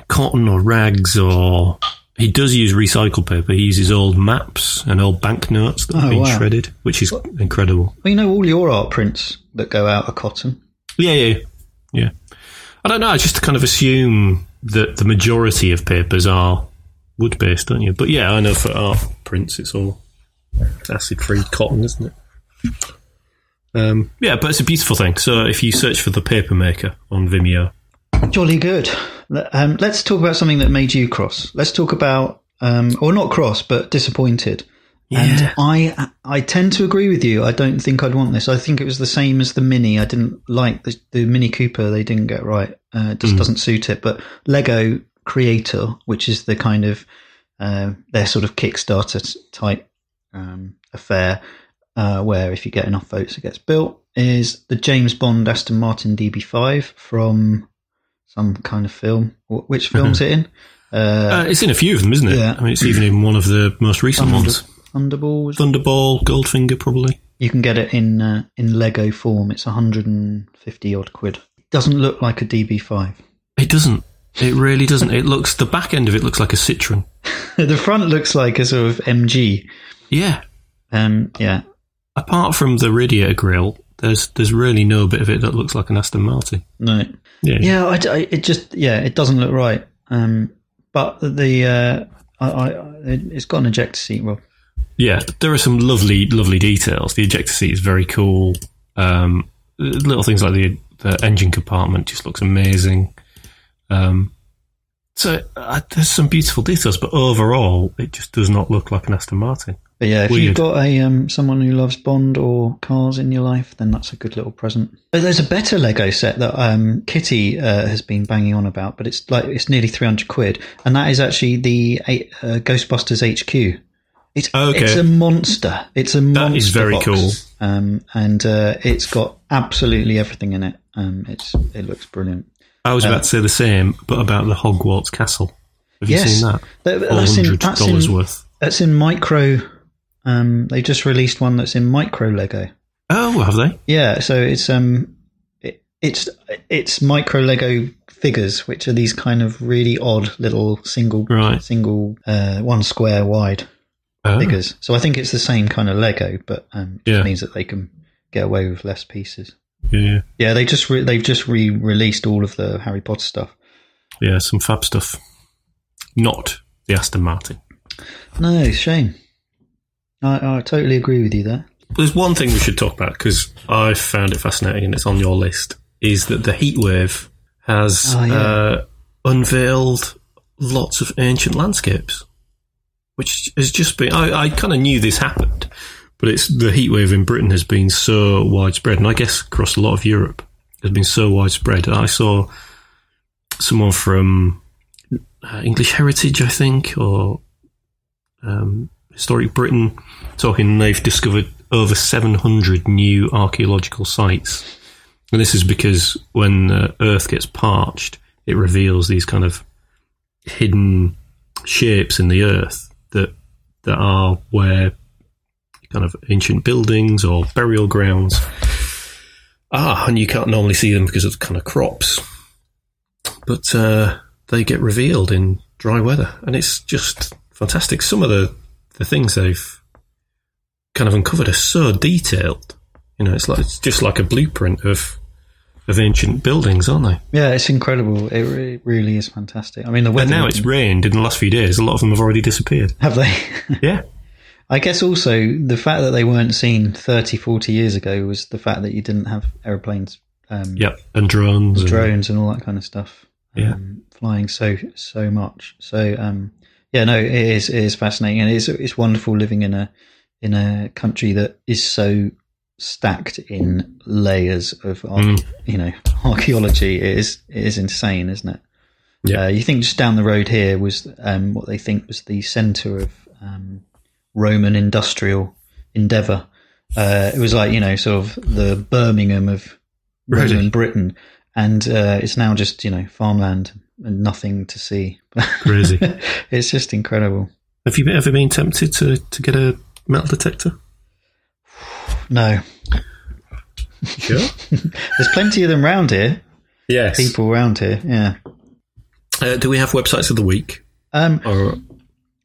cotton or rags or. He does use recycled paper. He uses old maps and old banknotes that have Oh, been wow. shredded, which is incredible. Well, you know, all your art prints that go out are cotton. Yeah, yeah, yeah. I don't know. I just kind of assume that the majority of papers are wood based, don't you? But yeah, I know for art prints, it's all acid free cotton, isn't it? Um, yeah, but it's a beautiful thing. So if you search for the paper maker on Vimeo, Jolly good. Um, let's talk about something that made you cross. Let's talk about, um, or not cross, but disappointed. And Yeah. I, I tend to agree with you. I don't think I'd want this. I think it was the same as the Mini. I didn't like the, the Mini Cooper. They didn't get right. Uh, it just doesn't suit it. But Lego Creator, which is the kind of uh, their sort of Kickstarter type um, affair, uh, where if you get enough votes, it gets built, is the James Bond Aston Martin DB5 from some kind of film. Which film's it in? Uh, uh, it's in a few of them, isn't it? Yeah. I mean, it's even in one of the most recent ones. Thunderball. Thunderball, Goldfinger, probably. You can get it in uh, in Lego form. It's 150 odd quid. It doesn't look like a DB5. It doesn't. It really doesn't. It looks the back end of it looks like a Citroen. the front looks like a sort of MG. Yeah. Um, yeah, Apart from the radiator grill, there's there's really no bit of it that looks like an Aston Martin. no, Yeah. yeah. I, I- it just yeah, it doesn't look right. Um, but the uh, I, I, it- it's got an ejector seat. Well, Yeah, there are some lovely, lovely details. The ejector seat is very cool. Um, little things like the the engine compartment just looks amazing. Um, so uh, there's some beautiful details, but overall, it just does not look like an Aston Martin. But yeah, if Weird. you've got a um, someone who loves Bond or cars in your life, then that's a good little present. But There's a better Lego set that um, Kitty uh, has been banging on about, but it's like it's nearly three hundred quid, and that is actually the uh, Ghostbusters HQ. It's Okay. it's a monster. It's a monster. That is very box. cool. Um, and uh, it's got absolutely everything in it. Um, it's it looks brilliant. I was about to say the same, but about the Hogwarts Castle. Have you Yes. seen that? That- that's in that's in, worth. that's in micro. Um, they just released one that's in micro Lego. Oh, have they? Yeah, so it's um, it, it's it's micro Lego figures, which are these kind of really odd little single Right. single uh, one square wide Oh. figures. So I think it's the same kind of Lego, but um, it Yeah. means that they can get away with less pieces. Yeah, Yeah, they just re- they've just re-released all of the Harry Potter stuff. yeah, some fab stuff. Not the Aston Martin. No, shame. I, I totally agree with you there. There's one thing we should talk about because I found it fascinating and it's on your list. Is that the heatwave has Oh, yeah. uh, unveiled lots of ancient landscapes, which has just been. I, I kind of knew this happened, but it's the heatwave in Britain has been so widespread, and I guess across a lot of Europe has been so widespread. I saw someone from uh, English Heritage, I think, or um, Historic Britain, talking. They've discovered over 700 new archaeological sites, and this is because when the Earth gets parched, it reveals these kind of hidden shapes in the Earth that that are where kind of ancient buildings or burial grounds are, and you can't normally see them because of kind of crops, but uh, they get revealed in dry weather, and it's just fantastic. Some of the, the things they've kind of uncovered are so detailed. You know, it's like it's just like a blueprint of of ancient buildings, aren't they? Yeah, it's incredible. It really, really is fantastic. I mean, the weather. And now it's rained in the last few days. A lot of them have already disappeared. have they? Yeah. I guess also the fact that they weren't seen 30, 40 years ago was the fact that you didn't have aeroplanes, um, Yep. And drones. and- drones, and all that kind of stuff. Yeah. um, flying so so much. So um, yeah, no, it is it is fascinating, and it's it's wonderful living in a in a country that is so stacked in layers of ar- Mm. you know archaeology. It is it is insane, isn't it? Yeah. Uh, you think just down the road here was um, what they think was the centre of um, Roman industrial endeavour. Uh, it was like you know, sort of the Birmingham of Really? Roman Britain, and uh, it's now just you know farmland and nothing to see. Crazy. it's just incredible. Have you ever been tempted to, to get a metal detector? No, Sure. there's plenty of them around here. yes. People around here, yeah. Uh, do we have websites of the week? Um, Or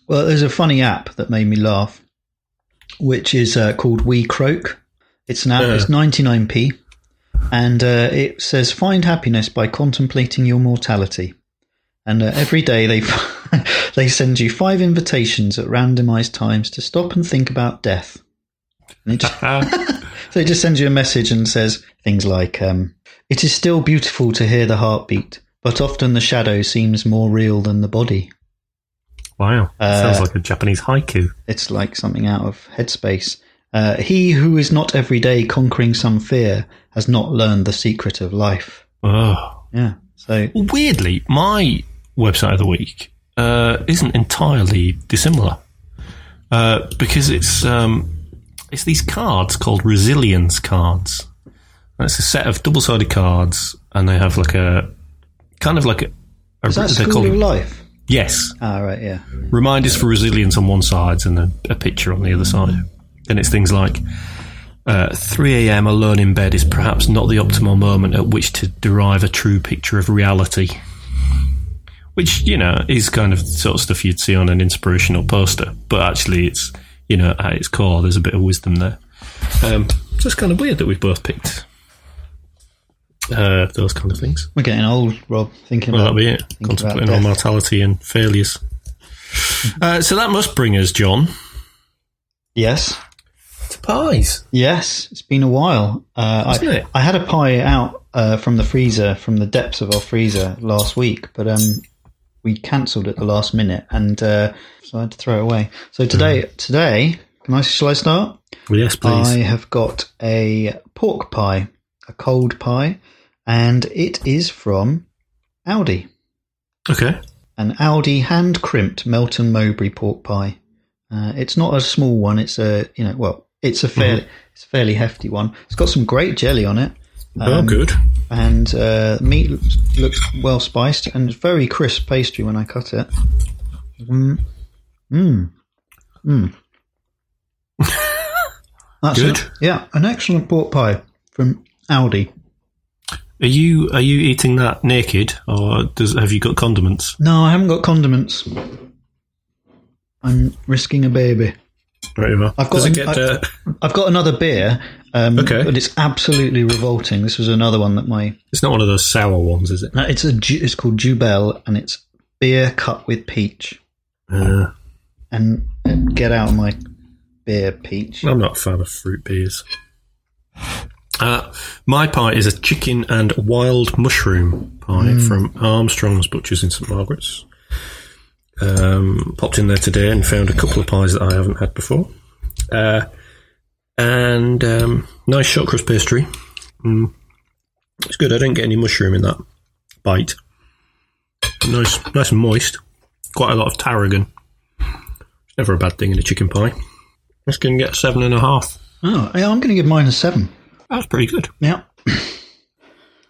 well, there's a funny app that made me laugh, which is uh, called WeCroak. It's an app. Yeah. It's 99p, and uh, it says find happiness by contemplating your mortality. And uh, every day they they send you five invitations at randomized times to stop and think about death. And it just, so it just sends you a message and says things like, um, "It is still beautiful to hear the heartbeat, but often the shadow seems more real than the body." wow. Uh, Sounds like a Japanese haiku. It's like something out of Headspace. Uh, he who is not every day conquering some fear has not learned the secret of life. Oh. Yeah. So Weirdly, my website of the week uh, isn't entirely dissimilar uh, because it's um, it's these cards called resilience cards. And it's a set of double-sided cards, and they have like a kind of like a. a is that School called- of Life? yes, Ah, right. Yeah. reminders for resilience on one side and then a picture on the other side. And it's things like uh, 3 a.m. alone in bed is perhaps not the optimal moment at which to derive a true picture of reality. Which, you know, is kind of the sort of stuff you'd see on an inspirational poster, but actually it's, you know, at its core, there's a bit of wisdom there. Um, so it's kind of weird that we've both picked uh, those kind of things. We're getting old, Rob. Thinking Well, about that'll be it. Contemplating our mortality and failures. Uh, so that must bring us, John, Yes. to pies. Yes. It's been a while. Uh, Hasn't I, it? I had a pie out uh, from the freezer, from the depths of our freezer last week, but um, we cancelled at the last minute, and uh, so I had to throw it away. So today, today, can I? Shall I start? Well, yes, please. I have got a pork pie, a cold pie, and it is from Aldi. okay. An Aldi hand crimped Melton Mowbray pork pie. Uh, it's not a small one. It's a you know well, it's a fairly it's a fairly hefty one. It's got some great jelly on it, oh, um, good. And uh, meat looks, looks well spiced and very crisp pastry when I cut it. Mm. Mm. Mm. That's Good. yeah, an excellent pork pie from Aldi. Are you are you eating that naked, or does have you got condiments? No, I haven't got condiments. I'm risking a baby. Right, well. I've got an- get? I- I've got another beer, um, Okay. but it's absolutely revolting. This was another one that my it's not one of those sour ones, is it? no, it's a it's called Jubel, and it's beer cut with peach. Uh, And uh, get out of my beer peach. I'm not a fan of fruit beers. Uh, my pie is a chicken and wild mushroom pie from Armstrong's Butchers in St Margaret's. Um, popped in there today and found a couple of pies that I haven't had before. Uh, and um, nice shortcrust pastry. Mm. It's good. I don't get any mushroom in that bite. Nice, nice and moist. Quite a lot of tarragon. It's never a bad thing in a chicken pie. This can get seven and a half. Oh, yeah, I'm going to give mine a seven. That's pretty good. Yeah.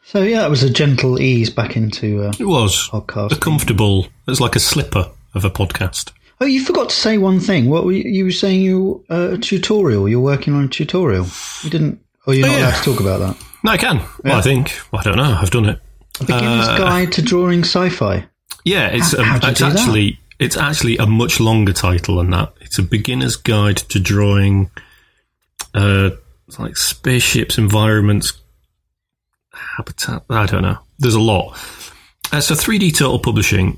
So yeah, it was a gentle ease back into uh, It was podcast. a comfortable. It's like a slipper of a podcast. Oh, you forgot to say one thing. What were you, you were saying? You uh, a tutorial. You're working on a tutorial. You didn't. Oh, you're Oh, not yeah. allowed to talk about that. No, I can. Well, I think. Well, I don't know. I've done it. A beginner's Uh, guide to drawing sci-fi. Yeah, it's How- um, how'd it's do that? actually it's actually a much longer title than that. It's a beginner's guide to drawing, uh, like spaceships, environments, habitat. I don't know. There's a lot. Uh, so 3D Total Publishing,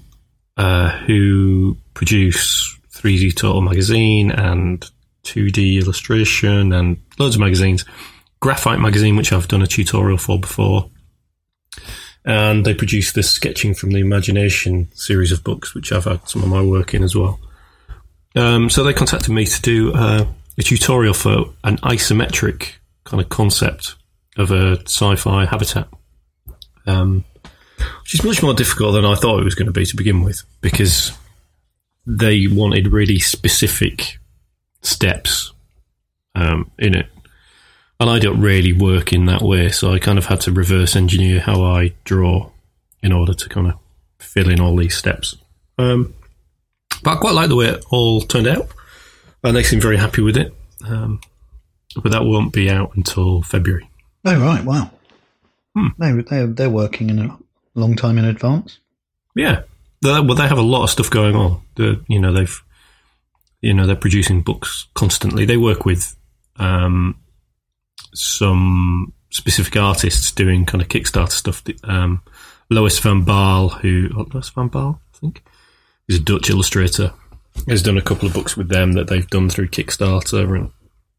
uh, who produce 3D Total magazine and 2D illustration and loads of magazines. Graphite magazine, which I've done a tutorial for before. And they produce this Sketching from the Imagination series of books, which I've had some of my work in as well. Um, so they contacted me to do uh, a tutorial for an isometric kind of concept of a sci-fi habitat, um, which is much more difficult than I thought it was going to be to begin with, because they wanted really specific steps um, in it, and I don't really work in that way, so I kind of had to reverse engineer how I draw in order to kind of fill in all these steps. Um, but I quite like the way it all turned out, and they seem very happy with it. Um, but that won't be out until February. Oh right, wow. Hmm. They they they're working in a long time in advance. Yeah, well, they have a lot of stuff going on. The, you know, they've, you know, they're producing books constantly. They work with um, some specific artists doing kind of Kickstarter stuff. Um, Lois van Baarle, who oh, Lois van Baarle, I think, is a Dutch illustrator, has done a couple of books with them that they've done through Kickstarter, and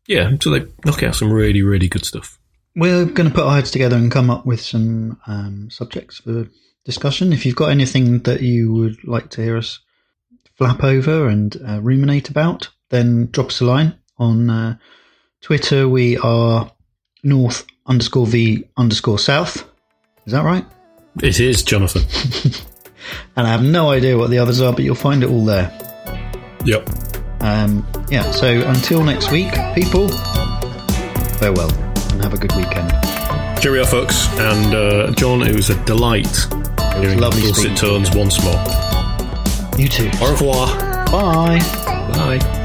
yeah, so they knock out some really, really good stuff. We're going to put our heads together and come up with some um, subjects for discussion. If you've got anything that you would like to hear us flap over and uh, ruminate about, then drop us a line on uh, Twitter. We are north underscore v underscore south. Is that right? It is, Jonathan. And I have no idea what the others are, but you'll find it all there. yep. Um, yeah, so until next week, people, farewell have a good weekend. Cheerio, folks. And uh, John, it was a delight hearing lovely dulcet tones once more. You too. Au revoir. Bye. Bye.